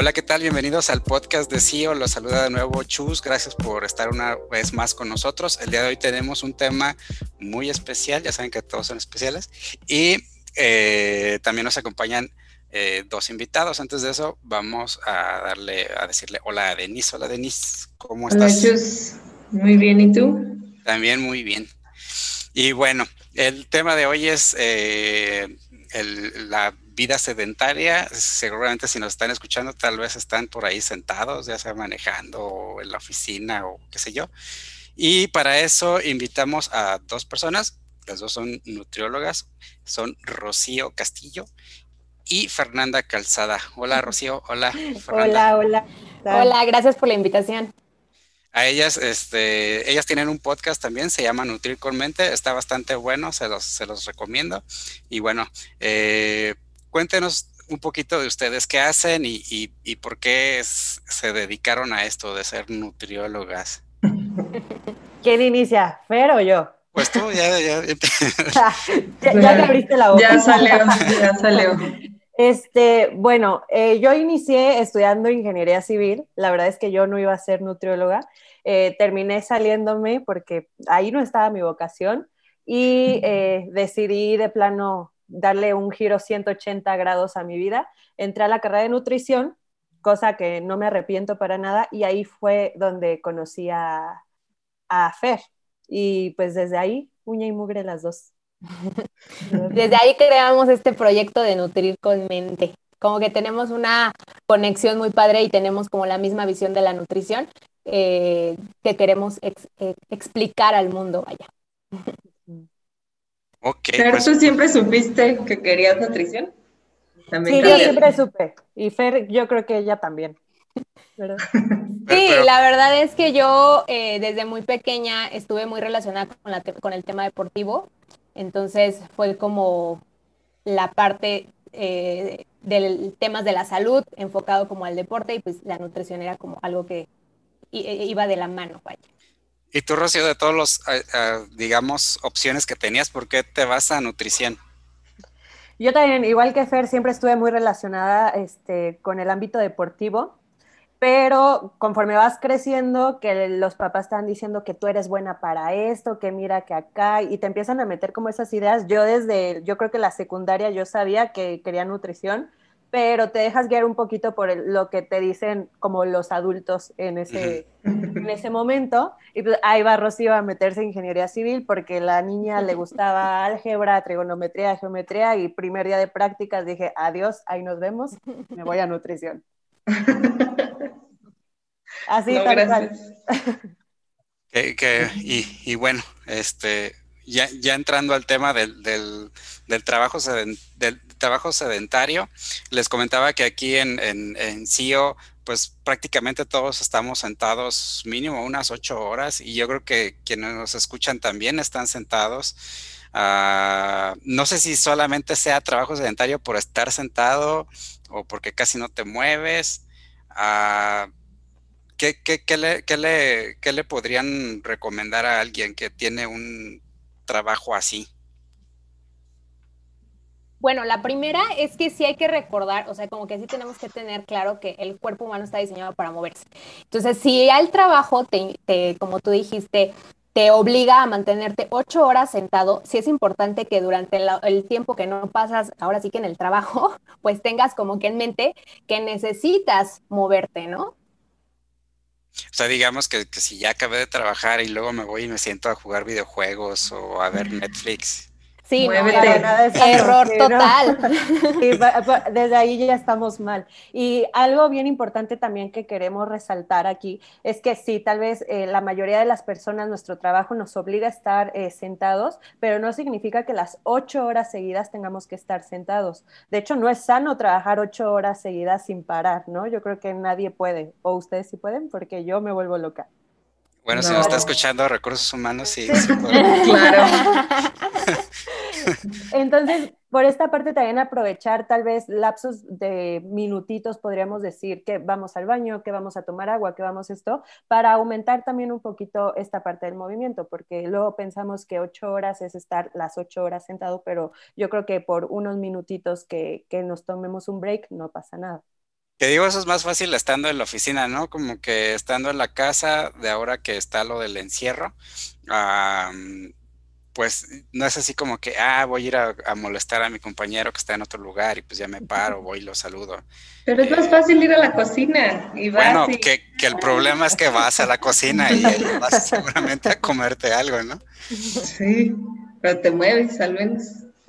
Hola, ¿qué tal? Bienvenidos al podcast de CIO. Los saluda de nuevo Chus. Gracias por estar una vez más con nosotros. El día de hoy tenemos un tema muy especial. Ya saben que todos son especiales. Y eh, también nos acompañan eh, dos invitados. Antes de eso, vamos a darle, a decirle hola a Denise. Hola, Denise. ¿Cómo estás? Hola, Chus. Muy bien. ¿Y tú? También muy bien. Y bueno, el tema de hoy es eh, la vida sedentaria. Seguramente si nos están escuchando, tal vez están por ahí sentados, ya sea manejando o en la oficina o qué sé yo. Y para eso invitamos a dos personas. Las dos son nutriólogas. Son Rocío Castillo y Fernanda Calzada. Hola, Rocío. Hola. Hola, hola. Hola, gracias por la invitación. A ellas, este, ellas tienen un podcast también, se llama Nutrir con Mente, está bastante bueno, se los, se los recomiendo. Y bueno, eh, cuéntenos un poquito de ustedes, qué hacen y, y, por qué se dedicaron a esto de ser nutriólogas. ¿Quién inicia, Fer o yo? Pues tú, ya, ya. ya, ya te abriste la boca. Ya salió, ya salió. Este, bueno, eh, yo inicié estudiando ingeniería civil. La verdad es que yo no iba a ser nutrióloga. Eh, terminé saliéndome porque ahí no estaba mi vocación y eh, decidí de plano darle un giro 180 grados a mi vida. Entré a la carrera de nutrición, cosa que no me arrepiento para nada, y ahí fue donde conocí a, a Fer. Y pues desde ahí, uña y mugre las dos. Desde ahí creamos este proyecto de Nutrir con Mente. Como que tenemos una conexión muy padre y tenemos como la misma visión de la nutrición eh, que queremos eh, explicar al mundo, vaya. Pero pues tú siempre supiste que querías nutrición. sí, yo siempre supe. Y Fer, yo creo que ella también. Sí, la verdad es que yo eh, desde muy pequeña estuve muy relacionada con, la con el tema deportivo. Entonces fue como la parte eh, del temas de la salud enfocado como al deporte y pues la nutrición era como algo que e, iba de la mano, vaya. Y tú, Rocío, de todos los, eh, eh, digamos, opciones que tenías, ¿por qué te vas a nutrición? Yo también, igual que Fer, siempre estuve muy relacionada este, con el ámbito deportivo pero conforme vas creciendo, que los papás están diciendo que tú eres buena para esto, que mira que acá, y te empiezan a meter como esas ideas. Yo desde, yo creo que la secundaria yo sabía que quería nutrición, pero te dejas guiar un poquito por lo que te dicen como los adultos en ese, en ese momento. Y pues ahí va Rocío a meterse en ingeniería civil porque la niña le gustaba álgebra, trigonometría, geometría y primer día de prácticas dije, adiós, ahí nos vemos, me voy a nutrición. Así, tal y, bueno, este, ya, ya entrando al tema del, del, trabajo del trabajo sedentario, les comentaba que aquí en, en, CIO, pues prácticamente todos estamos sentados mínimo unas ocho horas y yo creo que quienes nos escuchan también están sentados. Ah, no sé si solamente sea trabajo sedentario por estar sentado o porque casi no te mueves. Uh, ¿qué, le, podrían recomendar a alguien que tiene un trabajo así? Bueno, la primera es que sí hay que recordar, o sea, como que sí tenemos que tener claro que el cuerpo humano está diseñado para moverse. Entonces, si al trabajo, te, como tú dijiste, te obliga a mantenerte ocho horas sentado, sí es importante que durante el tiempo que no pasas, ahora sí que en el trabajo, pues tengas como que en mente que necesitas moverte, ¿no? O sea, digamos que, si ya acabé de trabajar y luego me voy y me siento a jugar videojuegos o a ver Netflix, Sí, error total. desde ahí ya estamos mal. Y algo bien importante también que queremos resaltar aquí es que sí, tal vez eh, la mayoría de las personas, nuestro trabajo nos obliga a estar eh, sentados, pero no significa que las ocho horas seguidas tengamos que estar sentados. De hecho, no es sano trabajar ocho horas seguidas sin parar, ¿no? Yo creo que nadie puede, o ustedes sí pueden, porque yo me vuelvo loca. Bueno, si nos está escuchando recursos humanos, sí, claro. Entonces, por esta parte también aprovechar tal vez lapsos de minutitos, podríamos decir que vamos al baño, que vamos a tomar agua, que vamos esto, para aumentar también un poquito esta parte del movimiento, porque luego pensamos que ocho horas es estar las ocho horas sentado, pero yo creo que por unos minutitos que, que nos tomemos un break no pasa nada. Que digo, eso es más fácil estando en la oficina, ¿no? Como que estando en la casa, de ahora que está lo del encierro, pues no es así como que, ah, voy a ir a, molestar a mi compañero que está en otro lugar y pues ya me paro, voy y lo saludo. Pero es más eh, fácil ir a la cocina y vas Bueno, que, que, el problema es que vas a la cocina y vas seguramente a comerte algo, ¿no? Sí, pero te mueves al menos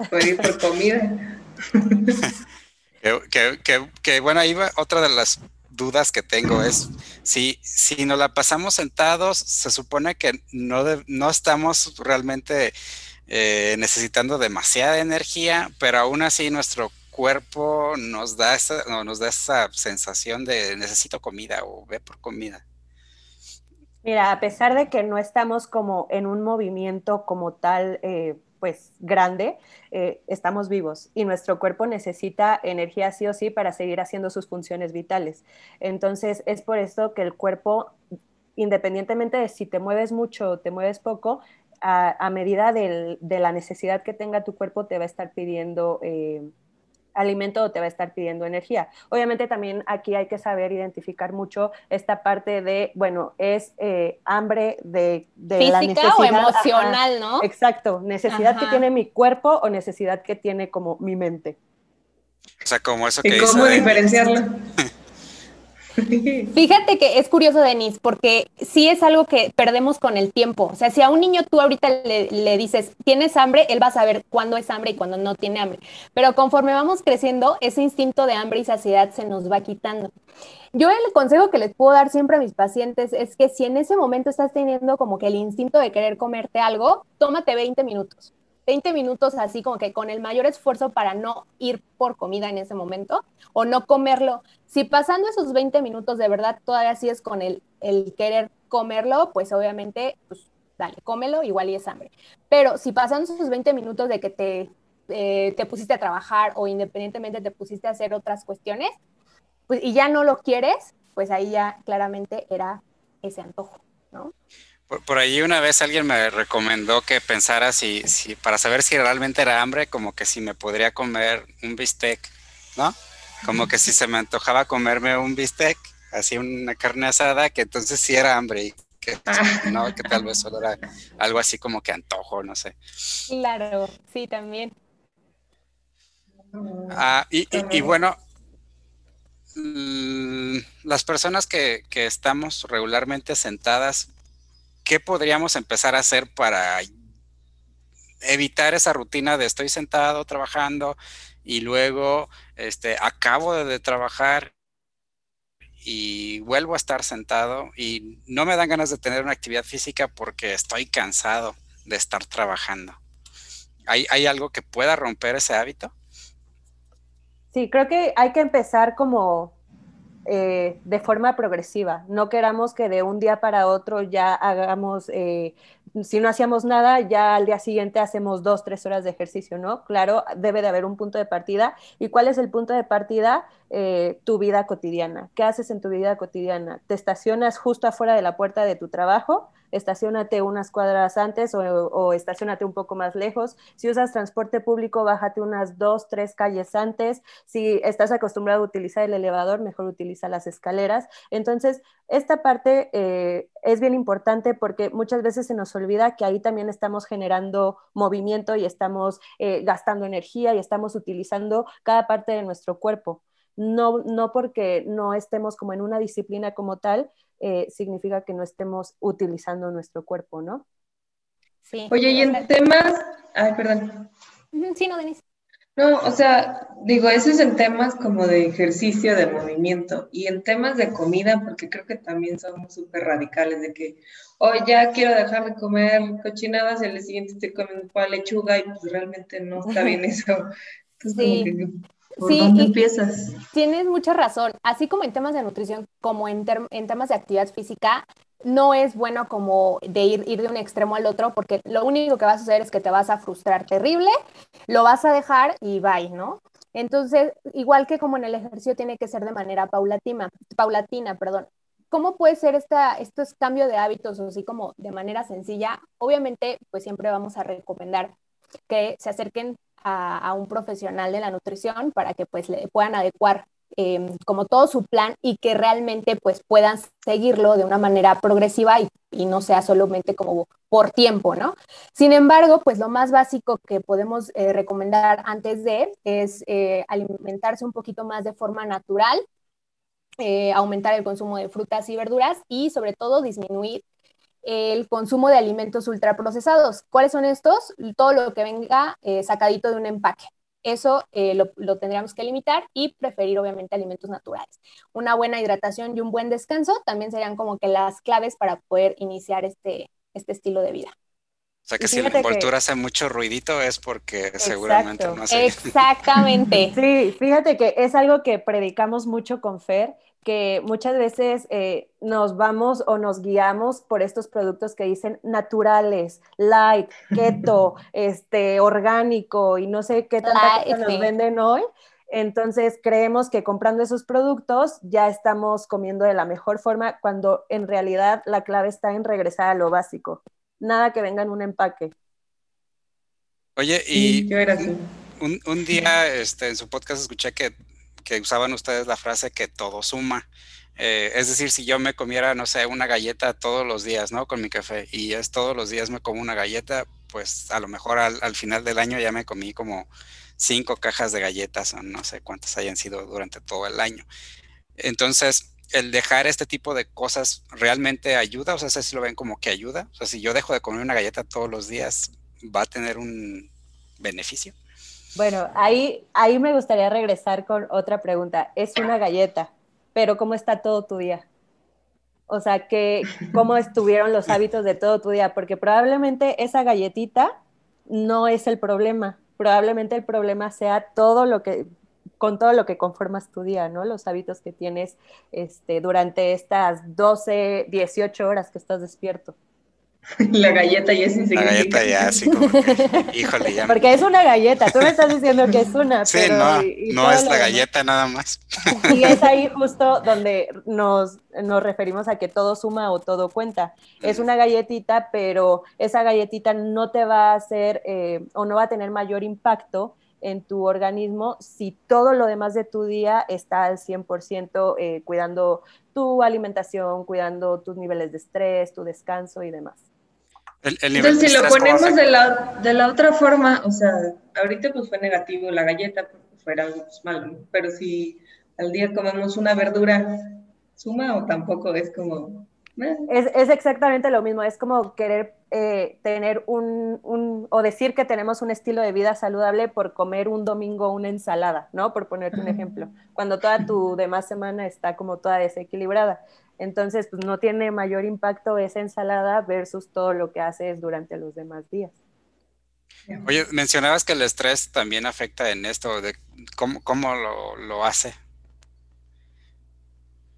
por ir por comida. que, que, que, bueno, ahí va otra de las dudas que tengo es si, si nos la pasamos sentados, se supone que no, no estamos realmente eh, necesitando demasiada energía, pero aún así nuestro cuerpo nos da esa, nos da esa sensación de necesito comida o ve por comida. Mira, a pesar de que no estamos como en un movimiento como tal, eh, pues grande, eh, estamos vivos y nuestro cuerpo necesita energía sí o sí para seguir haciendo sus funciones vitales. Entonces, es por esto que el cuerpo, independientemente de si te mueves mucho o te mueves poco, a, medida de la necesidad que tenga tu cuerpo, te va a estar pidiendo eh, alimento o te va a estar pidiendo energía. Obviamente también aquí hay que saber identificar mucho esta parte de, bueno, es eh, hambre de, de la necesidad. o emocional, ¿no? Exacto, necesidad que tiene mi cuerpo o necesidad que tiene como mi mente. O sea, como eso que ¿Y cómo diferenciarlo? Fíjate que es curioso, Denise, porque sí es algo que perdemos con el tiempo. O sea, si a un niño tú ahorita le, dices, tienes hambre, él va a saber cuándo es hambre y cuándo no tiene hambre. Pero conforme vamos creciendo, ese instinto de hambre y saciedad se nos va quitando. Yo el consejo que les puedo dar siempre a mis pacientes es que si en ese momento estás teniendo como que el instinto de querer comerte algo, tómate 20 minutos. 20 minutos así como que con el mayor esfuerzo para no ir por comida en ese momento o no comerlo. Si pasando esos 20 minutos de verdad todavía sigues con el, el querer comerlo, pues obviamente, pues dale, cómelo, igual y es hambre. Pero si pasando esos 20 minutos de que te, eh, te pusiste a trabajar o independientemente te pusiste a hacer otras cuestiones, pues y ya no lo quieres, pues ahí ya claramente era ese antojo, ¿no? Por, ahí una vez alguien me recomendó que pensara si, si, para saber si realmente era hambre, como que si me podría comer un bistec, ¿no? Como que si se me antojaba comerme un bistec, así una carne asada, que entonces sí era hambre y que, no, que tal vez solo era algo así como que antojo, no sé. Claro, sí, también. Ah, y, y, bueno, las personas que, que estamos regularmente sentadas, ¿qué podríamos empezar a hacer para evitar esa rutina de estoy sentado trabajando y luego este, acabo de, trabajar y vuelvo a estar sentado y no me dan ganas de tener una actividad física porque estoy cansado de estar trabajando. ¿Hay, ¿Hay algo que pueda romper ese hábito? Sí, creo que hay que empezar como eh, de forma progresiva. No queramos que de un día para otro ya hagamos, eh, si no hacíamos nada, ya al día siguiente hacemos dos, tres horas de ejercicio, ¿no? Claro, debe de haber un punto de partida. ¿Y cuál es el punto de partida? Eh, tu vida cotidiana. ¿Qué haces en tu vida cotidiana? ¿Te estacionas justo afuera de la puerta de tu trabajo? Estacionate unas cuadras antes o, estacionate un poco más lejos. Si usas transporte público, bájate unas dos, tres calles antes. Si estás acostumbrado a utilizar el elevador, mejor utiliza las escaleras. Entonces, esta parte eh, es bien importante porque muchas veces se nos olvida que ahí también estamos generando movimiento y estamos eh, gastando energía y estamos utilizando cada parte de nuestro cuerpo. No, no porque no estemos como en una disciplina como tal, eh, significa que no estemos utilizando nuestro cuerpo, ¿no? Sí. Oye, y en temas, ay, perdón. Sí, no, Denise. No, o sea, digo, eso es en temas como de ejercicio, de movimiento, y en temas de comida, porque creo que también somos súper radicales, de que hoy ya quiero dejar de comer cochinadas y el siguiente estoy comiendo lechuga y pues realmente no está bien eso. sí. ¿Por dónde empiezas? Tienes mucha razón. Así como en temas de nutrición, como en, en temas de actividad física, no es bueno como de ir, ir de un extremo al otro, porque lo único que vas a hacer es que te vas a frustrar terrible, lo vas a dejar y bye, ¿no? Entonces, igual que como en el ejercicio, tiene que ser de manera paulatina, paulatina, perdón. ¿Cómo puede ser esta, estos cambios de hábitos, así como de manera sencilla? Obviamente, pues siempre vamos a recomendar que se acerquen a, un profesional de la nutrición para que pues le puedan adecuar em, como todo su plan y que realmente pues puedan seguirlo de una manera progresiva y, no sea solamente como por tiempo, ¿no? Sin embargo, pues lo más básico que podemos eh, recomendar antes de es eh, alimentarse un poquito más de forma natural, eh, aumentar el consumo de frutas y verduras y sobre todo disminuir el consumo de alimentos ultraprocesados. ¿Cuáles son estos? Todo lo que venga sacadito de un empaque. Eso eh, lo, tendríamos que limitar y preferir obviamente alimentos naturales. Una buena hidratación y un buen descanso también serían como que las claves para poder iniciar este, este estilo de vida. O sea que si la envoltura hace mucho ruidito es porque seguramente no hace. Exactamente. sí, fíjate que es algo que predicamos mucho con Fer que muchas veces eh, nos vamos o nos guiamos por estos productos que dicen naturales, light, keto, este, orgánico y no sé qué tanta cosa nos venden hoy. Entonces creemos que comprando esos productos ya estamos comiendo de la mejor forma cuando en realidad la clave está en regresar a lo básico. Nada que venga en un empaque. Oye, y un, un, día este, en su podcast escuché que que usaban ustedes la frase que todo suma. Eh, es decir, si yo me comiera, no sé, una galleta todos los días, ¿no? Con mi café y es todos los días me como una galleta, pues a lo mejor al, final del año ya me comí como cinco cajas de galletas o no sé cuántas hayan sido durante todo el año. Entonces, el dejar este tipo de cosas realmente ayuda, o sea, si lo ven como que ayuda, o sea, si yo dejo de comer una galleta todos los días, ¿va a tener un beneficio? Bueno, ahí, ahí me gustaría regresar con otra pregunta. Es una galleta, pero ¿cómo está todo tu día? O sea, ¿cómo estuvieron los hábitos de todo tu día? Porque probablemente esa galletita no es el problema. Probablemente el problema sea todo lo que, con todo lo que conformas tu día, ¿no? Los hábitos que tienes este, durante estas 12, 18 horas que estás despierto. La galleta ya es insignificante. La galleta ya, así como híjole, ya. Porque es una galleta, tú me estás diciendo que es una. Sí, no, no es la galleta nada más. Y es ahí justo donde nos, nos referimos a que todo suma o todo cuenta. Es una galletita, pero esa galletita no te va a hacer eh, o no va a tener mayor impacto en tu organismo si todo lo demás de tu día está al 100% eh, cuidando tu alimentación, cuidando tus niveles de estrés, tu descanso y demás. Entonces, si lo ponemos de la, de la, otra forma, o sea, ahorita pues fue negativo la galleta porque fuera algo pues, malo, pero si al día comemos una verdura, ¿suma o tampoco es como... Eh? Es, es, exactamente lo mismo, es como querer eh, tener un, un, o decir que tenemos un estilo de vida saludable por comer un domingo una ensalada, ¿no? Por ponerte un ejemplo, cuando toda tu demás semana está como toda desequilibrada. Entonces, pues no tiene mayor impacto esa ensalada versus todo lo que haces durante los demás días. Oye, mencionabas que el estrés también afecta en esto, de cómo, cómo lo, lo hace.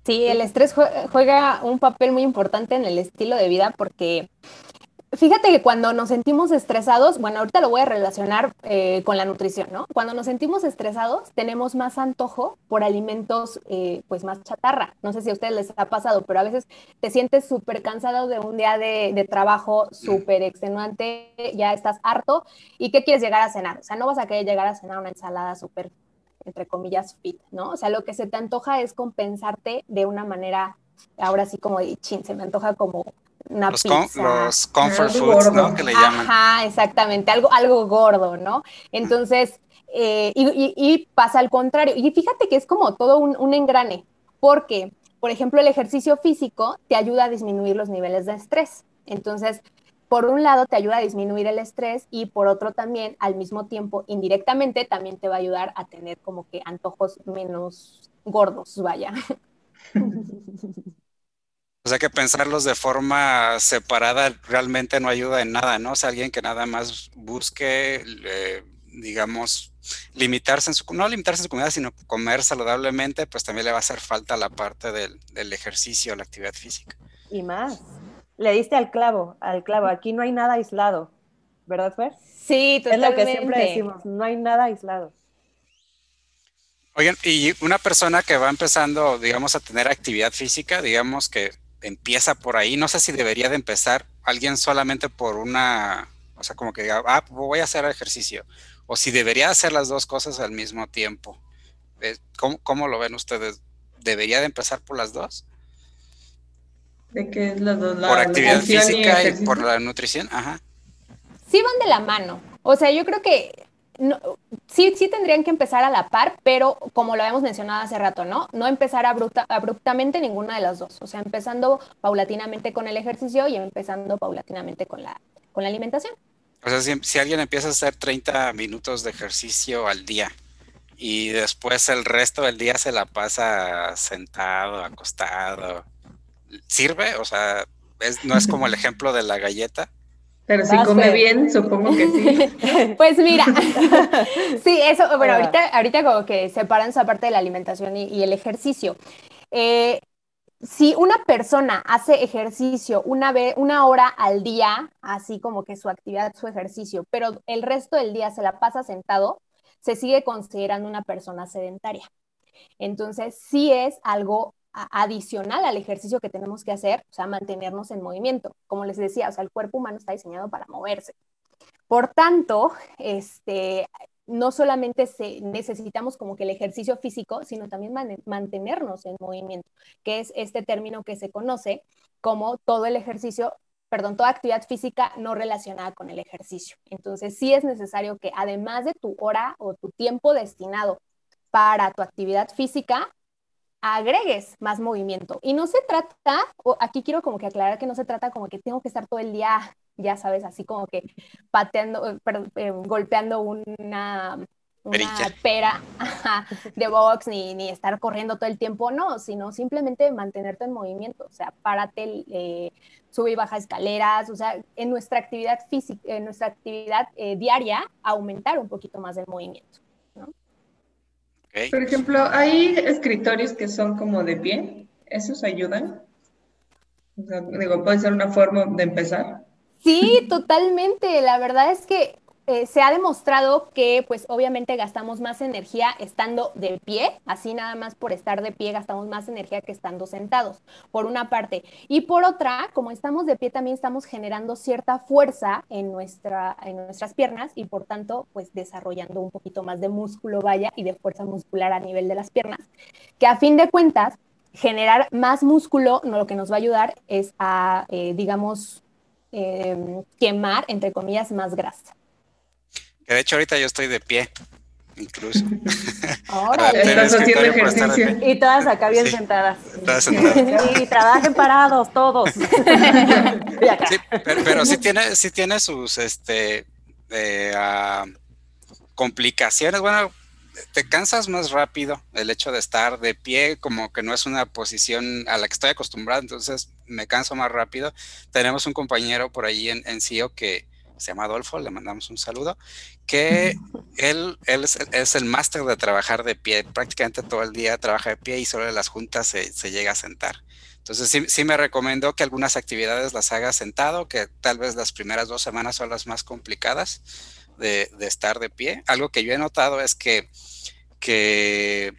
Sí, el estrés juega un papel muy importante en el estilo de vida porque Fíjate que cuando nos sentimos estresados, bueno, ahorita lo voy a relacionar eh, con la nutrición, ¿no? Cuando nos sentimos estresados, tenemos más antojo por alimentos, eh, pues más chatarra. No sé si a ustedes les ha pasado, pero a veces te sientes súper cansado de un día de, de trabajo súper extenuante, ya estás harto. ¿Y qué quieres llegar a cenar? O sea, no vas a querer llegar a cenar una ensalada súper, entre comillas, fit, ¿no? O sea, lo que se te antoja es compensarte de una manera, ahora sí como de chin, se me antoja como los, los comfort foods, ¿no? Que le llaman. Ajá, exactamente, algo, algo gordo, ¿no? Entonces, eh, y, pasa al contrario. Y fíjate que es como todo un, un engrane, porque, por ejemplo, el ejercicio físico te ayuda a disminuir los niveles de estrés. Entonces, por un lado te ayuda a disminuir el estrés y por otro también, al mismo tiempo, indirectamente, también te va a ayudar a tener como que antojos menos gordos, vaya. O sea que pensarlos de forma separada realmente no ayuda en nada, ¿no? O sea, alguien que nada más busque, digamos, limitarse en su, no limitarse en su comida, sino comer saludablemente, pues también le va a hacer falta la parte del, del ejercicio, la actividad física. Y más. Le diste al clavo, al clavo. Aquí no hay nada aislado, ¿verdad, Fer? Sí, totalmente. Es lo que siempre decimos, no hay nada aislado. Oigan, y una persona que va empezando, digamos, a tener actividad física, digamos que empieza por ahí. No sé si debería de empezar alguien solamente por una, o sea, como que diga, ah, voy a hacer ejercicio. O si debería hacer las dos cosas al mismo tiempo. ¿cómo, ¿cómo, lo ven ustedes? ¿Debería de empezar por las dos? ¿De qué es las dos? por actividad física y, por la nutrición, ajá. Sí van de la mano. O sea, yo creo que no, sí, sí tendrían que empezar a la par, pero como lo habíamos mencionado hace rato, ¿no? No empezar abruptamente ninguna de las dos. O sea, empezando paulatinamente con el ejercicio y empezando paulatinamente con la, con la alimentación. O sea, si, alguien empieza a hacer 30 minutos de ejercicio al día y después el resto del día se la pasa sentado, acostado, ¿sirve? O sea, no es como el ejemplo de la galleta. Pero si come bien, supongo que sí. pues mira, sí, eso, bueno, ahorita, ahorita como que separan esa parte de la alimentación y, el ejercicio. Eh, si una persona hace ejercicio una, vez, una hora al día, así como que su actividad, su ejercicio, pero el resto del día se la pasa sentado, se sigue considerando una persona sedentaria. Entonces, sí es algo adicional al ejercicio que tenemos que hacer, o sea, mantenernos en movimiento. Como les decía, o sea, el cuerpo humano está diseñado para moverse. Por tanto, este, no solamente necesitamos como que el ejercicio físico, sino también mantenernos en movimiento, que es este término que se conoce como todo el ejercicio, perdón, toda actividad física no relacionada con el ejercicio. Entonces, sí es necesario que además de tu hora o tu tiempo destinado para tu actividad física, agregues más movimiento. Y no se trata, o aquí quiero como que aclarar que no se trata como que tengo que estar todo el día, ya sabes, así como que pateando, eh, eh, golpeando una, una pera de box, ni, ni, estar corriendo todo el tiempo, no, sino simplemente mantenerte en movimiento, o sea, párate, eh, sube y baja escaleras, o sea, en nuestra actividad física, en nuestra actividad diaria, aumentar un poquito más el movimiento. Por ejemplo, hay escritorios que son como de pie, ¿esos ayudan? digo, puede ser una forma de empezar. Sí, totalmente. La verdad es que eh, se ha demostrado que pues obviamente gastamos más energía estando de pie, así nada más por estar de pie gastamos más energía que estando sentados, por una parte. Y por otra, como estamos de pie también estamos generando cierta fuerza en, nuestra, en nuestras piernas y por tanto pues desarrollando un poquito más de músculo, vaya, y de fuerza muscular a nivel de las piernas, que a fin de cuentas generar más músculo no, lo que nos va a ayudar es a, eh, digamos, em, quemar, entre comillas, más grasa. De hecho ahorita yo estoy de pie, incluso. Ahora estás haciendo ejercicio. Y todas acá bien sentadas. Todas sentadas. Y trabajen parados todos. sí, pero, sí tiene, sí tiene sus este eh, ah, complicaciones. Bueno, te cansas más rápido el hecho de estar de pie, como que no es una posición a la que estoy acostumbrado, entonces me canso más rápido. Tenemos un compañero por ahí en, en CIO que se llama Adolfo, le mandamos un saludo, que él, él es, el máster de trabajar de pie, prácticamente todo el día trabaja de pie y solo en las juntas se, llega a sentar. Entonces sí, sí, me recomendó que algunas actividades las haga sentado, que tal vez las primeras dos semanas son las más complicadas de, estar de pie. Algo que yo he notado es que, que,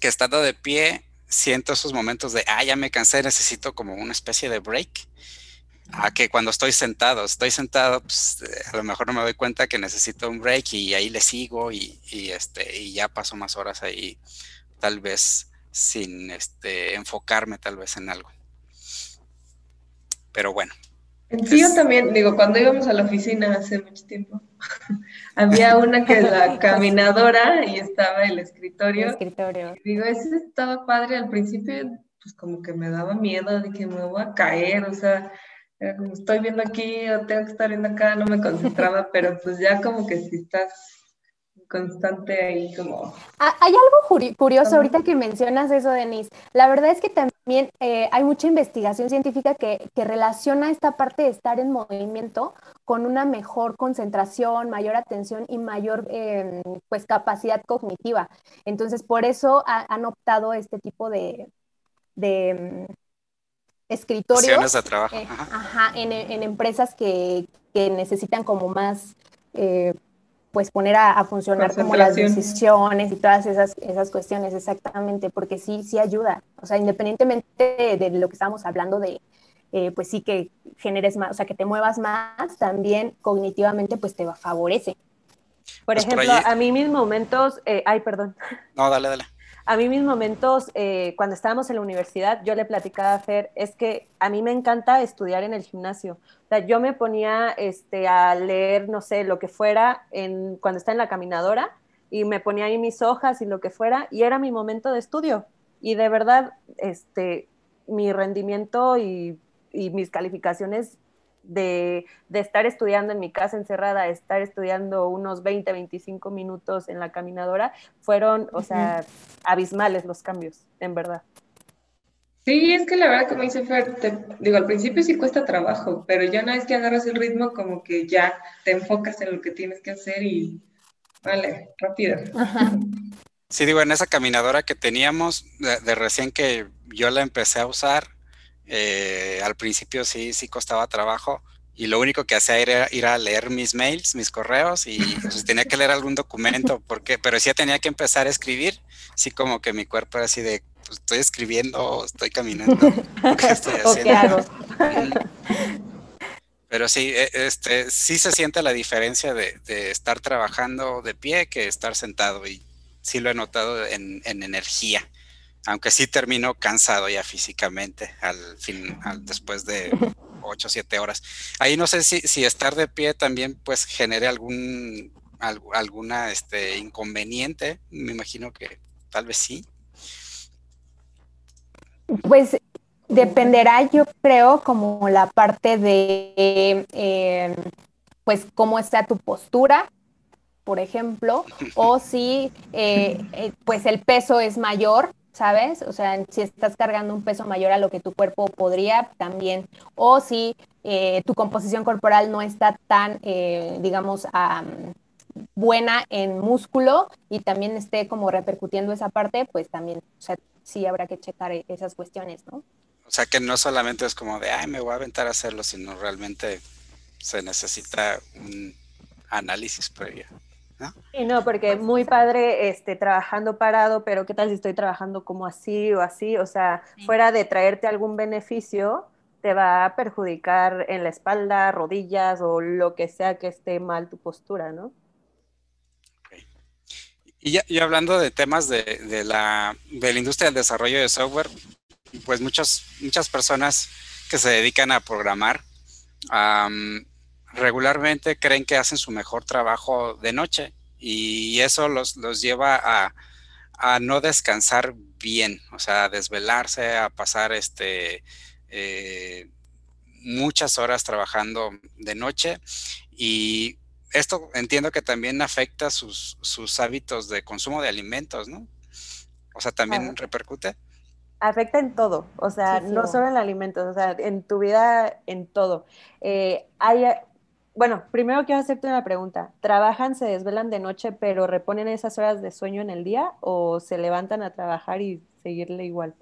que estando de pie siento esos momentos de, ah, ya me cansé, necesito como una especie de break a que cuando estoy sentado, estoy sentado, pues eh, a lo mejor no me doy cuenta que necesito un break y ahí le sigo y, este, y ya paso más horas ahí, tal vez sin este, enfocarme tal vez en algo. Pero bueno. En sí, yo también, digo, cuando íbamos a la oficina hace mucho tiempo, había una que es la caminadora y estaba el escritorio. El escritorio. digo, ese estaba padre al principio, pues como que me daba miedo de que me voy a caer, o sea, estoy viendo aquí o tengo que estar viendo acá, no me concentraba, pero pues ya como que si estás constante ahí como... Ah, hay algo curioso ahorita que mencionas eso, Denise. La verdad es que también eh, hay mucha investigación científica que, que, relaciona esta parte de estar en movimiento con una mejor concentración, mayor atención y mayor em, pues capacidad cognitiva. Entonces, por eso han optado este tipo de, de em, escritorios. de trabajo. Eh, ajá. en, en, empresas que, que, necesitan como más, eh, pues poner a, funcionar como las decisiones y todas esas, esas cuestiones, exactamente, porque sí, sí ayuda. O sea, independientemente de, lo que estamos hablando de, eh, pues sí que generes más, o sea, que te muevas más, también cognitivamente pues te favorece. Por Pues por ejemplo, ahí- a mí mis momentos, eh, ay, perdón, No, dale, dale. A mí mis momentos eh, cuando estábamos en la universidad, yo le platicaba a Fer, es que a mí me encanta estudiar en el gimnasio. O sea, yo me ponía este, a leer, no sé, lo que fuera en, cuando está en la caminadora y me ponía ahí mis hojas y lo que fuera y era mi momento de estudio. Y de verdad, este, mi rendimiento y, y mis calificaciones de, de, estar estudiando en mi casa encerrada, estar estudiando unos 20, 25 minutos en la caminadora, fueron, o sea, abismales los cambios, en verdad. Sí, es que la verdad, como dice Fer, te, digo, al principio sí cuesta trabajo, pero ya una vez que agarras el ritmo, como que ya te enfocas en lo que tienes que hacer y vale, rápido. Ajá. Sí, digo, en esa caminadora que teníamos, de, de recién que yo la empecé a usar, eh, al principio sí, sí costaba trabajo y lo único que hacía era ir a leer mis mails, mis correos y pues, tenía que leer algún documento, porque, pero sí tenía que empezar a escribir, sí como que mi cuerpo era así de, pues, estoy escribiendo estoy caminando, ¿qué estoy ¿O qué haciendo? Pero sí, e- este, sí se siente la diferencia de, de estar trabajando de pie que estar sentado y sí lo he notado en, en energía, aunque sí termino cansado ya físicamente al fin, al, después de 8 o 7 horas. Ahí no sé si, si estar de pie también pues genere algún al- alguna este inconveniente, me imagino que tal vez sí. Pues dependerá, yo creo, como la parte de, eh, pues, cómo está tu postura, por ejemplo, o si, eh, eh, pues, el peso es mayor, ¿sabes? O sea, si estás cargando un peso mayor a lo que tu cuerpo podría, también, o si eh, tu composición corporal no está tan, eh, digamos, am, buena en músculo y también esté como repercutiendo esa parte, pues también, o sea, sí habrá que checar e- esas cuestiones, ¿no? O sea que no solamente es como de, ay, me voy a aventar a hacerlo, sino realmente se necesita un análisis previo. ¿No? Y no, porque muy padre este, trabajando parado, pero ¿qué tal si estoy trabajando como así o así? O sea, fuera de traerte algún beneficio, te va a perjudicar en la espalda, rodillas o lo que sea que esté mal tu postura, ¿no? Y ya, y hablando de temas de, de la, de la industria del desarrollo de software, pues muchas, muchas personas que se dedican a programar am, regularmente creen que hacen su mejor trabajo de noche y eso los, los lleva a, a no descansar bien, o sea, a desvelarse, a pasar este, eh, muchas horas trabajando de noche y esto entiendo que también afecta sus, sus hábitos de consumo de alimentos, ¿no? O sea, también Ajá. repercute. Afecta en todo, o sea, Sí, sí, no solo en alimentos, o sea, en tu vida, en todo. Eh, hay, bueno, primero quiero hacerte una pregunta. ¿Trabajan, se desvelan de noche, pero reponen esas horas de sueño en el día o se levantan a trabajar y seguirle igual?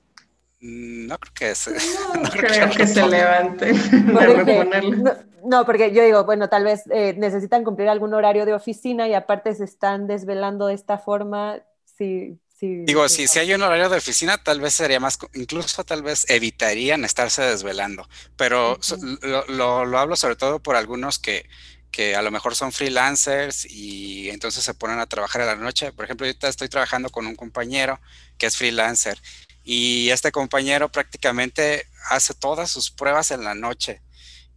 Mm, No creo que se, No, no creo que se reponga. levanten de Porque- reponerlo. no, no, porque yo digo, bueno, tal vez eh, necesitan cumplir algún horario de oficina y aparte se están desvelando de esta forma. Sí, sí. Digo, sí. si, si hay un horario de oficina, tal vez sería más, incluso tal vez evitarían estarse desvelando, pero lo, lo- lo hablo sobre todo por algunos que, que a lo mejor son freelancers y entonces se ponen a trabajar a la noche. Por ejemplo, ahorita estoy trabajando con un compañero que es freelancer y este compañero prácticamente hace todas sus pruebas en la noche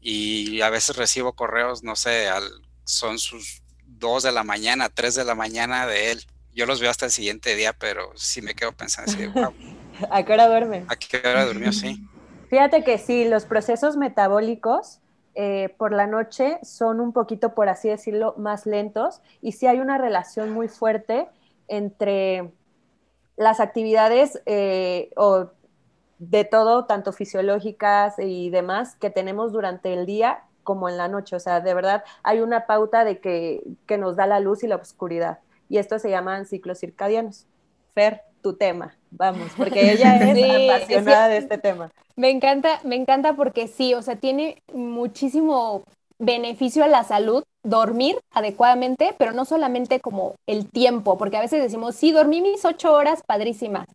y a veces recibo correos, no sé, al, son sus 2 de la mañana, 3 de la mañana de él. Yo los veo hasta el siguiente día, pero sí me quedo pensando así, wow, ¿A qué hora duermen? ¿a qué hora durmió? Sí. Fíjate que sí, los procesos metabólicos eh, por la noche son un poquito, por así decirlo, más lentos y sí hay una relación muy fuerte entre las actividades eh, o de todo, tanto fisiológicas y demás, que tenemos durante el día como en la noche. O sea, de verdad hay una pauta de que, que nos da la luz y la oscuridad. Y esto se llaman ciclos circadianos. Fer, tu tema, vamos, porque ella es Sí, apasionada sí. de este tema. Me encanta, me encanta porque sí, o sea, tiene muchísimo beneficio a la salud dormir adecuadamente, pero no solamente como el tiempo, porque a veces decimos, sí, dormí mis ocho horas, padrísimas,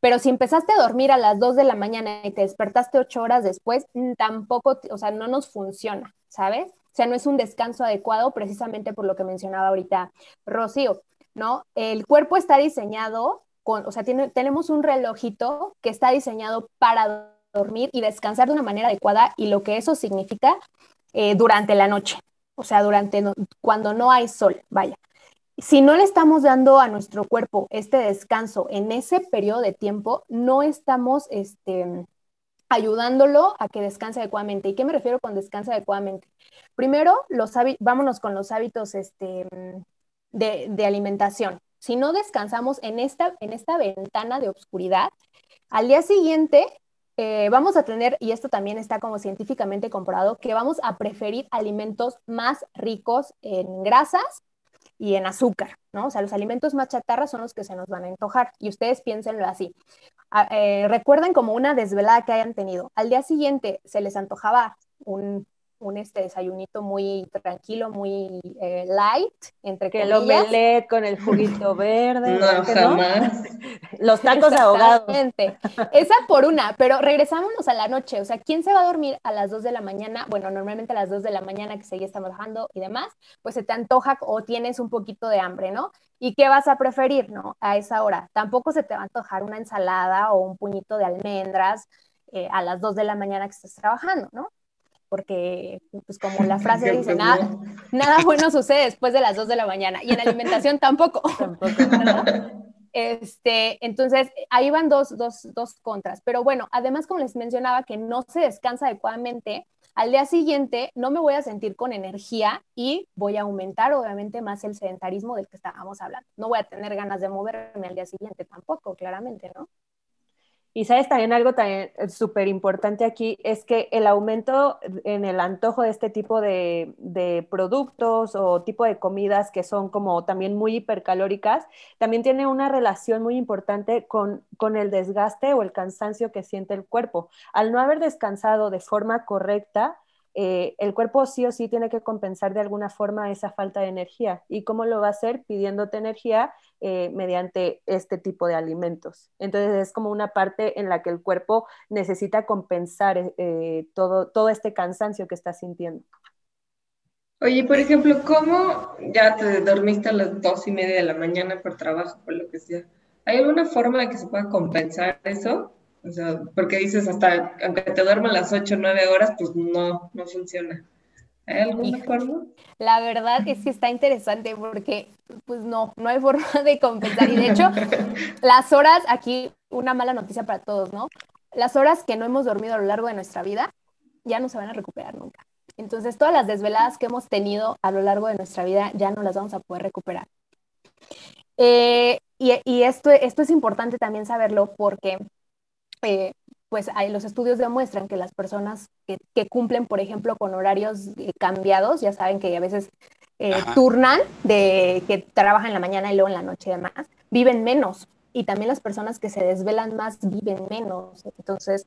pero si empezaste a dormir a las dos de la mañana y te despertaste ocho horas después, mm, tampoco, o sea, no nos funciona, ¿sabes? sea, no es un descanso adecuado precisamente por lo que mencionaba ahorita Rocío, ¿no? El cuerpo está diseñado con, o sea, tenemos un relojito que está diseñado para dormir y descansar de una manera adecuada y lo que eso significa eh, durante la noche, o sea, durante cuando no hay sol, vaya. Si no le estamos dando a nuestro cuerpo este descanso en ese periodo de tiempo, no estamos este, ayudándolo a que descanse adecuadamente. ¿Y qué me refiero con descanse adecuadamente? Primero, los vámonos con los hábitos este, de, alimentación. Si no descansamos en esta, en esta ventana de oscuridad, al día siguiente eh, vamos a tener, y esto también está como científicamente comprobado, que vamos a preferir alimentos más ricos en grasas y en azúcar, ¿no? O sea, los alimentos más chatarras son los que se nos van a antojar. Y ustedes piénsenlo así. Ah, eh, recuerden como una desvelada que hayan tenido. Al día siguiente se les antojaba un un este desayunito muy tranquilo, muy eh, light, entre que el omelette con el juguito verde. no, jamás. Los tacos ahogados. Esa por una, pero regresámonos a la noche. O sea, ¿quién se va a dormir a las 2 de la mañana? Bueno, normalmente a las 2 de la mañana que se ya está bajando y demás, pues se te antoja o tienes un poquito de hambre, ¿no? ¿Y qué vas a preferir, no? A esa hora. Tampoco se te va a antojar una ensalada o un puñito de almendras eh, a las 2 de la mañana que estés trabajando, ¿no? Porque pues como la frase dice, nada, nada bueno sucede después de las 2 de la mañana y en alimentación tampoco. Este, entonces, ahí van dos, dos, dos contras. Pero bueno, además, como les mencionaba, que no se descansa adecuadamente, al día siguiente no me voy a sentir con energía y voy a aumentar obviamente más el sedentarismo del que estábamos hablando. No voy a tener ganas de moverme al día siguiente tampoco, claramente, ¿no? Y sabes también algo también eh, súper importante aquí es que el aumento en el antojo de este tipo de, de, productos o tipo de comidas que son como también muy hipercalóricas, también tiene una relación muy importante con, con el desgaste o el cansancio que siente el cuerpo. Al no haber descansado de forma correcta, eh, el cuerpo sí o sí tiene que compensar de alguna forma esa falta de energía. ¿Y cómo lo va a hacer? Pidiéndote energía eh, mediante este tipo de alimentos. Entonces es como una parte en la que el cuerpo necesita compensar eh, todo, todo este cansancio que está sintiendo. Oye, por ejemplo, ¿cómo ya te dormiste a las dos y media de la mañana por trabajo, por lo que sea? ¿Hay alguna forma de que se pueda compensar eso? O sea, porque dices hasta, aunque te duerman las 8 o 9 horas, pues no, no funciona. ¿Hay alguna forma? La verdad es que está interesante porque, pues no, no hay forma de compensar. Y de hecho, las horas, aquí una mala noticia para todos, ¿no? Las horas que no hemos dormido a lo largo de nuestra vida ya no se van a recuperar nunca. Entonces, todas las desveladas que hemos tenido a lo largo de nuestra vida ya no las vamos a poder recuperar. Eh, y, y esto, esto es importante también saberlo porque eh, pues hay, los estudios demuestran que las personas que, cumplen, por ejemplo, con horarios eh, cambiados, ya saben que a veces eh, turnan de que trabajan en la mañana y luego en la noche y demás, viven menos. Y también las personas que se desvelan más viven menos. Entonces,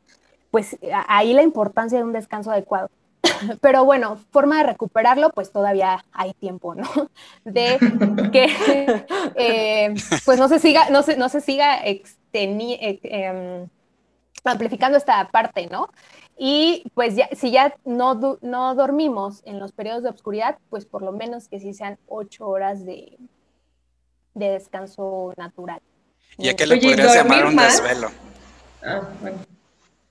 pues ahí la importancia de un descanso adecuado. Pero bueno, forma de recuperarlo, pues todavía hay tiempo, ¿no? De que pues no se siga, no se, no se siga extendiendo amplificando esta parte, ¿no? Y pues ya, si ya no, no dormimos en los periodos de oscuridad, pues por lo menos que sí sean ocho horas de, de descanso natural. ¿Y a qué le podrías llamar un desvelo? Ah, bueno.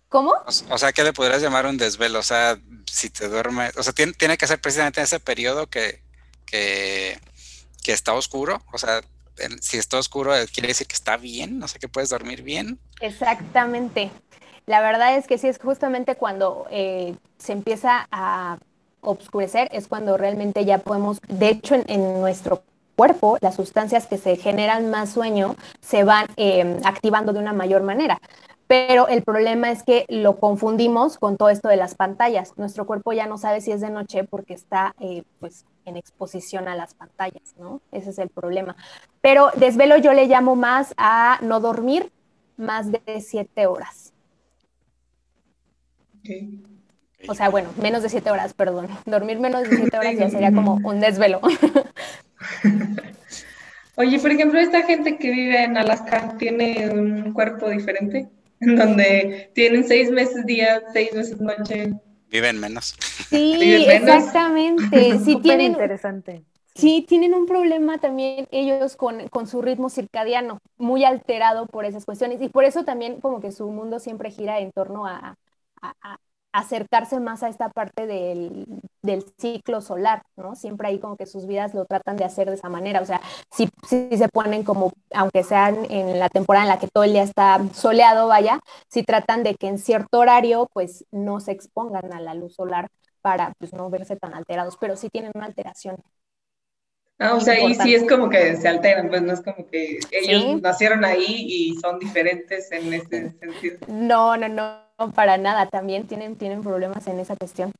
¿Cómo? O, sea, ¿qué le podrías llamar un desvelo? O sea, si te duermes, o sea, tiene, tiene que ser precisamente en ese periodo que, que, que está oscuro, o sea, si está oscuro, eh, quiere decir que está bien, no sé que puedes dormir bien. Exactamente. La verdad es que sí, es justamente cuando eh, se empieza a oscurecer, es cuando realmente ya podemos, de hecho, en, nuestro cuerpo, las sustancias que se generan más sueño se van em, activando de una mayor manera. Pero el problema es que lo confundimos con todo esto de las pantallas. Nuestro cuerpo ya no sabe si es de noche porque está eh, pues en exposición a las pantallas, ¿no? Ese es el problema. Pero desvelo yo le llamo más a no dormir más de siete horas. O sea, bueno, menos de siete horas, perdón. Dormir menos de siete horas ya sería como un desvelo. Oye, por ejemplo, esta gente que vive en Alaska tiene un cuerpo diferente, en donde tienen seis meses día, seis meses noche. Viven menos. Sí, exactamente. Sí, tienen, interesante. Sí, tienen un problema también ellos con, con, su ritmo circadiano, muy alterado por esas cuestiones. Y por eso también como que su mundo siempre gira en torno a, acercarse más a esta parte del, del, ciclo solar, ¿no? Siempre ahí como que sus vidas lo tratan de hacer de esa manera, o sea, si se ponen como, aunque sean en la temporada en la que todo el día está soleado, vaya, si tratan de que en cierto horario pues no se expongan a la luz solar para pues no verse tan alterados, pero sí tienen una alteración. Ah, o sea, ahí sí es como que se alteran, pues no es como que ellos nacieron ahí y son diferentes en ese sentido. No, no, no para nada, también tienen, tienen problemas en esa cuestión.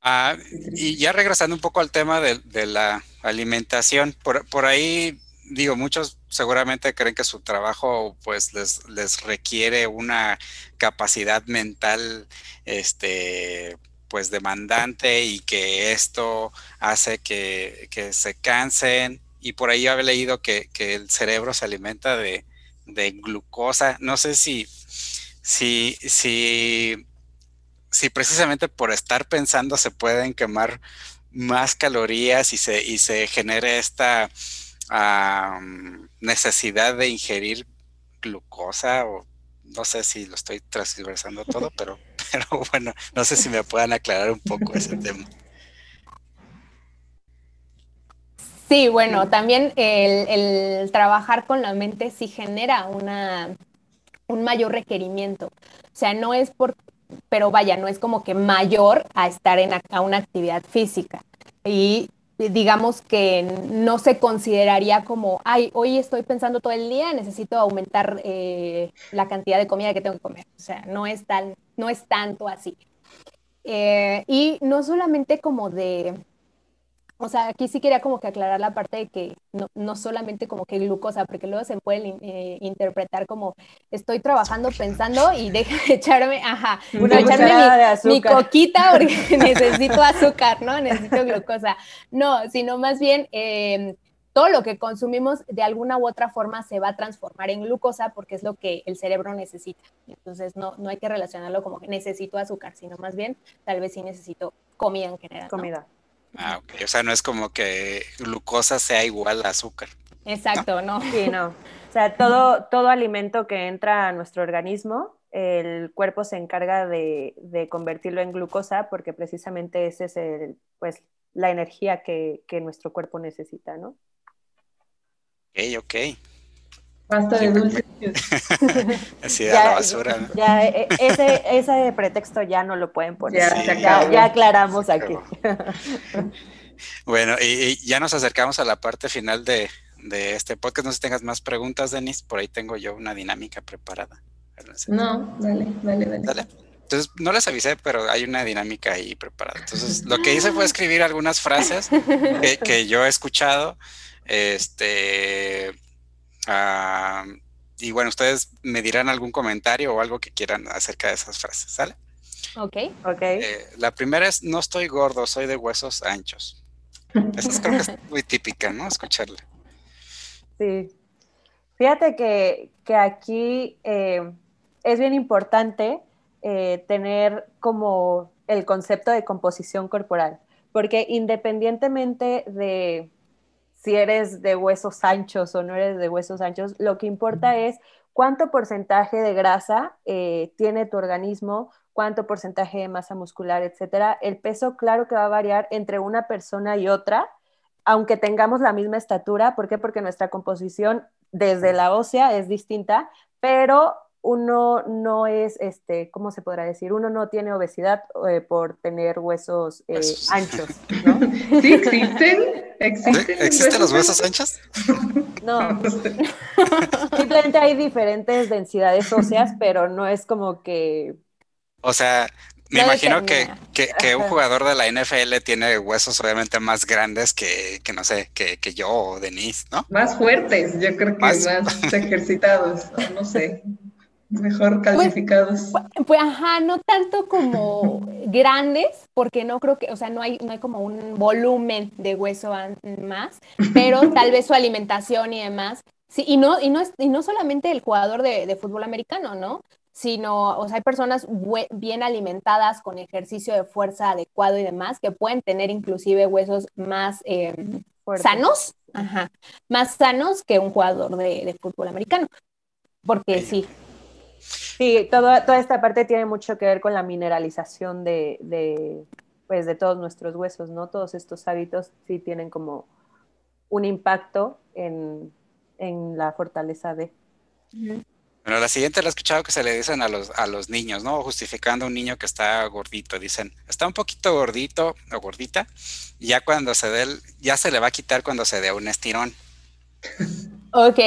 Ah, y ya regresando un poco al tema de, la alimentación, por, por, ahí digo, muchos seguramente creen que su trabajo pues les, les requiere una capacidad mental este pues demandante y que esto hace que, que se cansen y por ahí había leído que, que el cerebro se alimenta de, de glucosa. No sé si si, si, si precisamente por estar pensando se pueden quemar más calorías y se, y se genere esta necesidad de ingerir glucosa o no sé si lo estoy transversando todo, pero, pero bueno, no sé si me puedan aclarar un poco ese tema. Sí, bueno, también el, trabajar con la mente sí genera una, un mayor requerimiento. O sea, no es por, pero vaya, no es como que mayor a estar en una actividad física. Y digamos que no se consideraría como, ay, hoy estoy pensando todo el día, necesito aumentar eh, la cantidad de comida que tengo que comer. O sea, no es, tan, no es tanto así. Eh, y no solamente como de, o sea, aquí sí quería como que aclarar la parte de que no, no solamente como que glucosa, porque luego se puede eh, interpretar como estoy trabajando, pensando y deja de echarme, ajá, Una echarme mi, mi, coquita porque necesito azúcar, ¿no? Necesito glucosa. No, sino más bien em, todo lo que consumimos de alguna u otra forma se va a transformar en glucosa porque es lo que el cerebro necesita. Entonces no, no hay que relacionarlo como que necesito azúcar, sino más bien tal vez sí necesito comida en general. Comida. Ah, ok. O sea, no es como que glucosa sea igual a azúcar. Exacto, ¿no? Sí, no. O sea, todo, todo alimento que entra a nuestro organismo, el cuerpo se encarga de, convertirlo en glucosa porque precisamente ese es el, pues, la energía que, que nuestro cuerpo necesita, ¿no? Ok, ok. Basta de dulces. Así de la basura. Ya, e, ese, ese pretexto ya no lo pueden poner. Ya, ya, aclaramos aquí. bueno, y, ya nos acercamos a la parte final de, de, este podcast. No sé si tengas más preguntas, Denis. Por ahí tengo yo una dinámica preparada. No, dale, dale, dale. Dale. Entonces, no les avisé, pero hay una dinámica ahí preparada. Entonces, lo que hice fue escribir algunas frases que, que yo he escuchado. Este Ah, y bueno, ustedes me dirán algún comentario o algo que quieran acerca de esas frases, ¿sale? Ok. Ok. Eh, la primera es, no estoy gordo, soy de huesos anchos. Esa es, creo que es muy típica, ¿no? Escucharla. Sí. Fíjate que, aquí eh, es bien importante eh, tener como el concepto de composición corporal, porque independientemente de, si eres de huesos anchos o no eres de huesos anchos, lo que importa es cuánto porcentaje de grasa eh, tiene tu organismo, cuánto porcentaje de masa muscular, etcétera. El peso, claro que va a variar entre una persona y otra, aunque tengamos la misma estatura. ¿Por qué? Porque nuestra composición desde la ósea es distinta, pero uno no es, este, ¿cómo se podrá decir? Uno no tiene obesidad eh, por tener huesos eh, anchos, ¿no? Sí, existen. ¿Existen, ¿Existen los huesos anchos? No. Simplemente hay diferentes densidades óseas, pero no es como que... O sea, me imagino que, que, un jugador de la NFL tiene huesos obviamente más grandes que, que no sé, que, que, yo o Denise, ¿no? Más fuertes, yo creo que más ejercitados, no sé mejor pues, calificados. Pues, pues, ajá, no tanto como grandes, porque no creo que, o sea, no hay, no hay como un volumen de hueso más, pero tal vez su alimentación y demás. Sí, y no, y no, y no solamente el jugador de, fútbol americano, ¿no? sino, o sea, hay personas bien alimentadas con ejercicio de fuerza adecuado y demás que pueden tener inclusive huesos más em, sanos, más sanos que un jugador de, fútbol americano. Porque sí. Sí, toda esta parte tiene mucho que ver con la mineralización de, pues, de todos nuestros huesos, ¿no? Todos estos hábitos sí tienen como un impacto en, la fortaleza de... Bueno, la siguiente la he escuchado que se le dicen a los, a los niños, ¿no? Justificando a un niño que está gordito. Dicen, está un poquito gordito o gordita, y ya cuando se dé, ya se le va a quitar cuando se dé un estirón. Ok,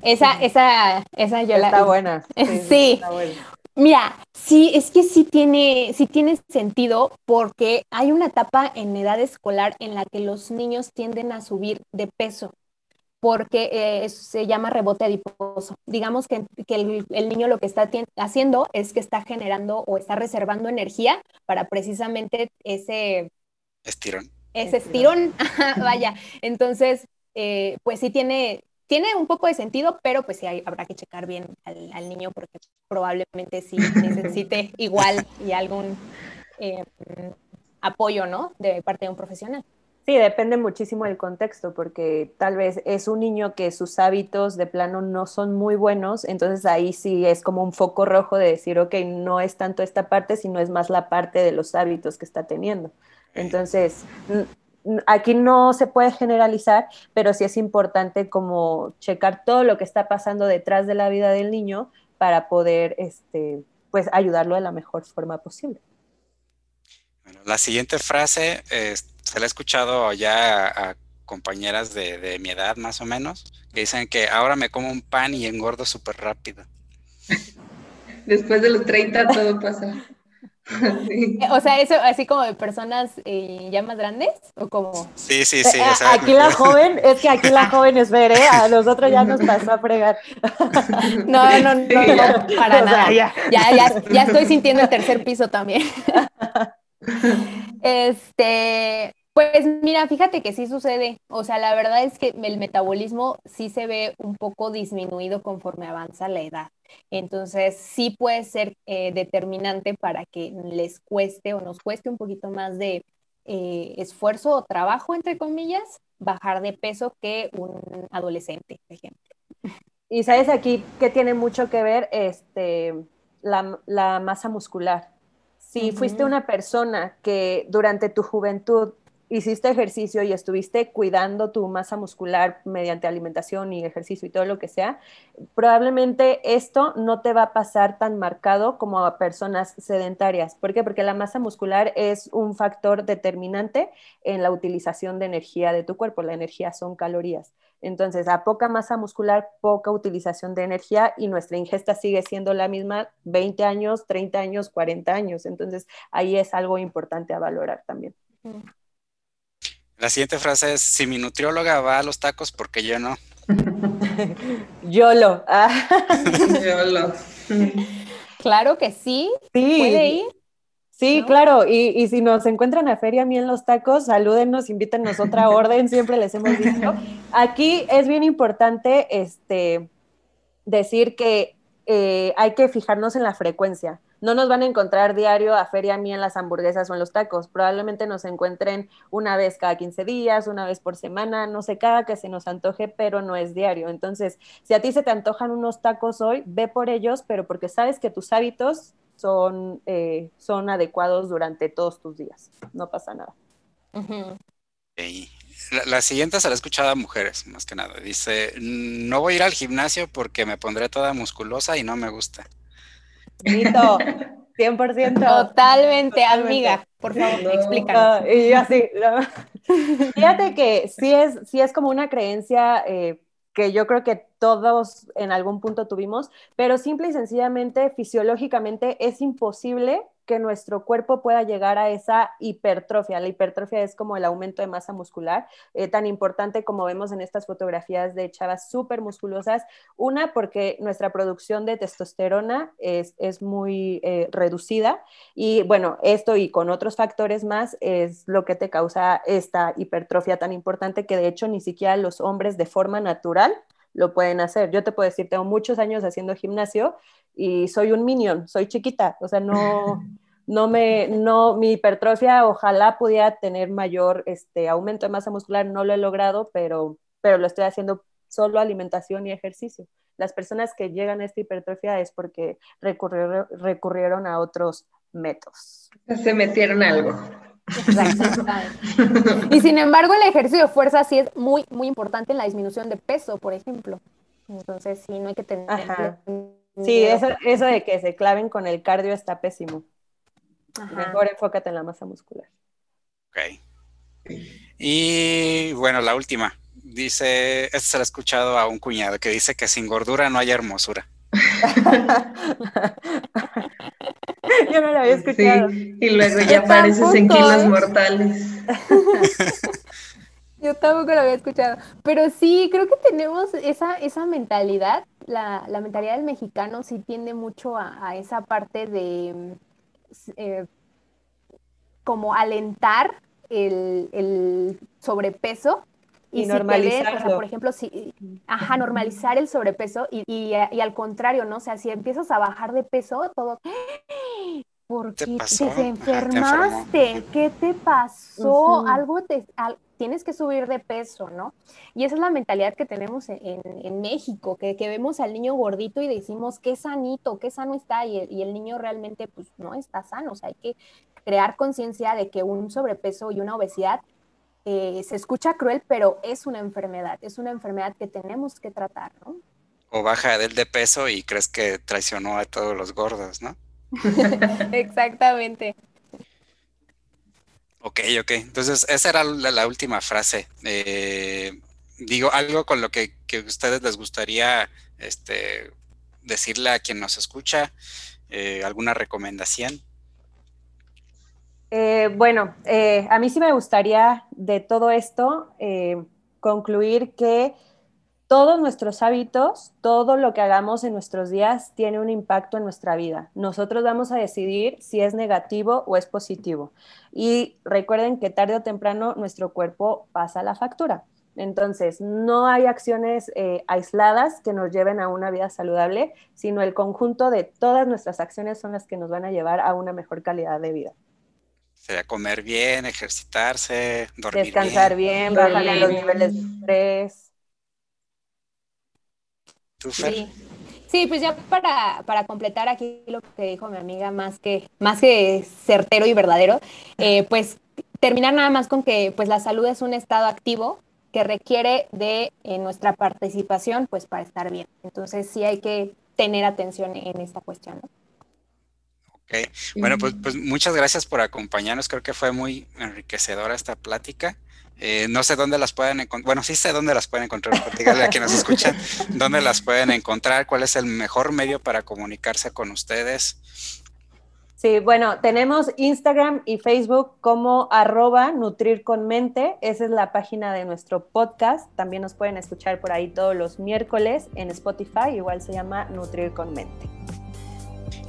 esa, esa, esa yo está Buena. Sí, Está buena. Mira, sí, es que sí tiene, sí tiene sentido porque hay una etapa en edad escolar en la que los niños tienden a subir de peso porque eh, se llama rebote adiposo. Digamos que, el, niño lo que está haciendo es que está generando o está reservando energía para precisamente ese estirón. Ese estirón, vaya. Entonces, eh, pues sí tiene, tiene un poco de sentido, pero pues sí habrá que checar bien al, niño porque probablemente sí necesite igual y algún eh, apoyo, ¿no? De parte de un profesional. Sí, depende muchísimo del contexto, porque tal vez es un niño que sus hábitos de plano no son muy buenos, entonces ahí sí es como un foco rojo de decir, ok, no es tanto esta parte, sino es más la parte de los hábitos que está teniendo. Entonces, aquí no se puede generalizar, pero sí es importante como checar todo lo que está pasando detrás de la vida del niño para poder, este, pues, ayudarlo de la mejor forma posible. Bueno, la siguiente frase se le ha escuchado ya a, compañeras de, mi edad más o menos, que dicen que ahora me como un pan y engordo súper rápido. Después de los 30 todo pasa. O sea, eso así como de personas eh, ya más grandes o como... Sí, sí, sí. O sea, aquí la joven, es que aquí la joven es ver, ¿eh? A nosotros ya nos pasó a fregar. No, no, no, para nada. ya. Ya, ya estoy sintiendo el tercer piso también. Este, pues mira, fíjate que sí sucede. O sea, la verdad es que el metabolismo sí se ve un poco disminuido conforme avanza la edad. Entonces, sí puede ser eh, determinante para que les cueste o nos cueste un poquito más de eh, esfuerzo o trabajo, entre comillas, bajar de peso que un adolescente, por ejemplo. Y sabes aquí que tiene mucho que ver este, la, masa muscular. Si fuiste una persona que durante tu juventud hiciste ejercicio y estuviste cuidando tu masa muscular mediante alimentación y ejercicio y todo lo que sea, probablemente esto no te va a pasar tan marcado como a personas sedentarias. ¿Por qué? Porque la masa muscular es un factor determinante en la utilización de energía de tu cuerpo. La energía son calorías. Entonces, a poca masa muscular, poca utilización de energía y nuestra ingesta sigue siendo la misma 20 años, 30 años, 40 años. Entonces, ahí es algo importante a valorar también. La siguiente frase es, si mi nutrióloga va a los tacos, porque yo no? YOLO. YOLO. Claro que sí. Sí. ¿Puede ir? Sí, claro, y, si nos encuentran a Feria Mí en los tacos, salúdenos, invítenos otra orden, siempre les hemos dicho. Aquí es bien importante este, decir que eh, hay que fijarnos en la frecuencia no nos van a encontrar diario a Feria Mía en las hamburguesas o en los tacos. Probablemente nos encuentren una vez cada 15 días, una vez por semana, no sé, cada que se nos antoje, pero no es diario. Entonces, si a ti se te antojan unos tacos hoy, ve por ellos, pero porque sabes que tus hábitos son, eh, son adecuados durante todos tus días. No pasa nada. la, siguiente se la he escuchado a mujeres, más que nada. Dice, no voy a ir al gimnasio porque me pondré toda musculosa y no me gusta. Mito, 100%. Totalmente, amiga, por favor, explícanos. y así, fíjate que sí es, sí es como una creencia eh, que yo creo que todos en algún punto tuvimos, pero simple y sencillamente, fisiológicamente, es imposible que nuestro cuerpo pueda llegar a esa hipertrofia. La hipertrofia es como el aumento de masa muscular, eh, tan importante como vemos en estas fotografías de chavas súper musculosas. Una, porque nuestra producción de testosterona es, es muy eh, reducida y bueno, esto y con otros factores más es lo que te causa esta hipertrofia tan importante que de hecho ni siquiera los hombres de forma natural lo pueden hacer. Yo te puedo decir, tengo muchos años haciendo gimnasio y soy un minion, soy chiquita, o sea, no, no me, no, mi hipertrofia ojalá pudiera tener mayor este, aumento de masa muscular, no lo he logrado, pero, pero lo estoy haciendo solo alimentación y ejercicio. Las personas que llegan a esta hipertrofia es porque recurrieron, recurrieron a otros métodos. Se metieron algo. y sin embargo, el ejercicio de fuerza sí es muy, muy importante en la disminución de peso, por ejemplo. Entonces, sí, no hay que tener. Sí, eso, eso de que se claven con el cardio está pésimo. Mejor enfócate en la masa muscular. Ok. Y bueno, la última. Dice, esto se lo he escuchado a un cuñado que dice que sin gordura no hay hermosura. Yo no lo había escuchado. y luego ya apareces en kilos ¿eh? mortales. Yo tampoco lo había escuchado. Pero sí, creo que tenemos esa, esa mentalidad. La, mentalidad del mexicano sí tiende mucho a, esa parte de eh, como alentar el sobrepeso y, normalizarlo. por ejemplo, si, ajá, normalizar el sobrepeso y, y, al contrario, ¿no? O sea, si empiezas a bajar de peso, todo, ¿por qué te, enfermaste? ¿Qué te pasó? Algo te, tienes que subir de peso, ¿no? Y esa es la mentalidad que tenemos en, en, México, que, que, vemos al niño gordito y decimos, qué sanito, qué sano está, y el, y el niño realmente, pues, no está sano, o sea, hay que crear conciencia de que un sobrepeso y una obesidad eh, se escucha cruel, pero es una enfermedad, es una enfermedad que tenemos que tratar, ¿no? O baja del de peso y crees que traicionó a todos los gordos, ¿no? Exactamente. Ok, ok. Entonces, esa era la, última frase. Eh, digo, algo con lo que, que, ustedes les gustaría este, decirle a quien nos escucha, eh, alguna recomendación. Eh, bueno, eh, a mí sí me gustaría de todo esto eh, concluir que todos nuestros hábitos, todo lo que hagamos en nuestros días tiene un impacto en nuestra vida. Nosotros vamos a decidir si es negativo o es positivo. Y recuerden que tarde o temprano nuestro cuerpo pasa la factura. Entonces, no hay acciones aisladas que nos lleven a una vida saludable, sino el conjunto de todas nuestras acciones son las que nos van a llevar a una mejor calidad de vida comer bien, ejercitarse, dormir Descansar bien, bajar los niveles de estrés. sí. sí. pues ya para, para, completar aquí lo que dijo mi amiga, más que, más que certero y verdadero, eh, pues terminar nada más con que pues la salud es un estado activo que requiere de eh, nuestra participación pues para estar bien. Entonces sí hay que tener atención en esta cuestión. ¿no? Bueno, pues, pues, muchas gracias por acompañarnos. Creo que fue muy enriquecedora esta plática. Eh, no sé dónde las pueden encontrar. Bueno, sí sé dónde las pueden encontrar. Díganle a quienes nos escuchan dónde las pueden encontrar, cuál es el mejor medio para comunicarse con ustedes. Sí, bueno, tenemos Instagram y Facebook como arroba Nutrir con Mente. Esa es la página de nuestro podcast. También nos pueden escuchar por ahí todos los miércoles en Spotify. Igual se llama Nutrir con Mente.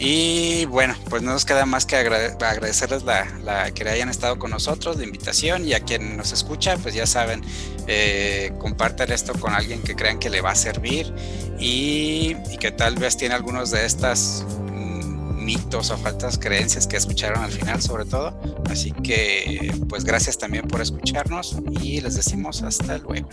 Y bueno, pues no nos queda más que agradecerles la, que hayan estado con nosotros, la invitación y a quien nos escucha, pues ya saben, eh, compartan esto con alguien que crean que le va a servir y, que tal vez tiene algunos de estas mm, mitos o faltas creencias que escucharon al final sobre todo. Así que pues gracias también por escucharnos y les decimos hasta luego.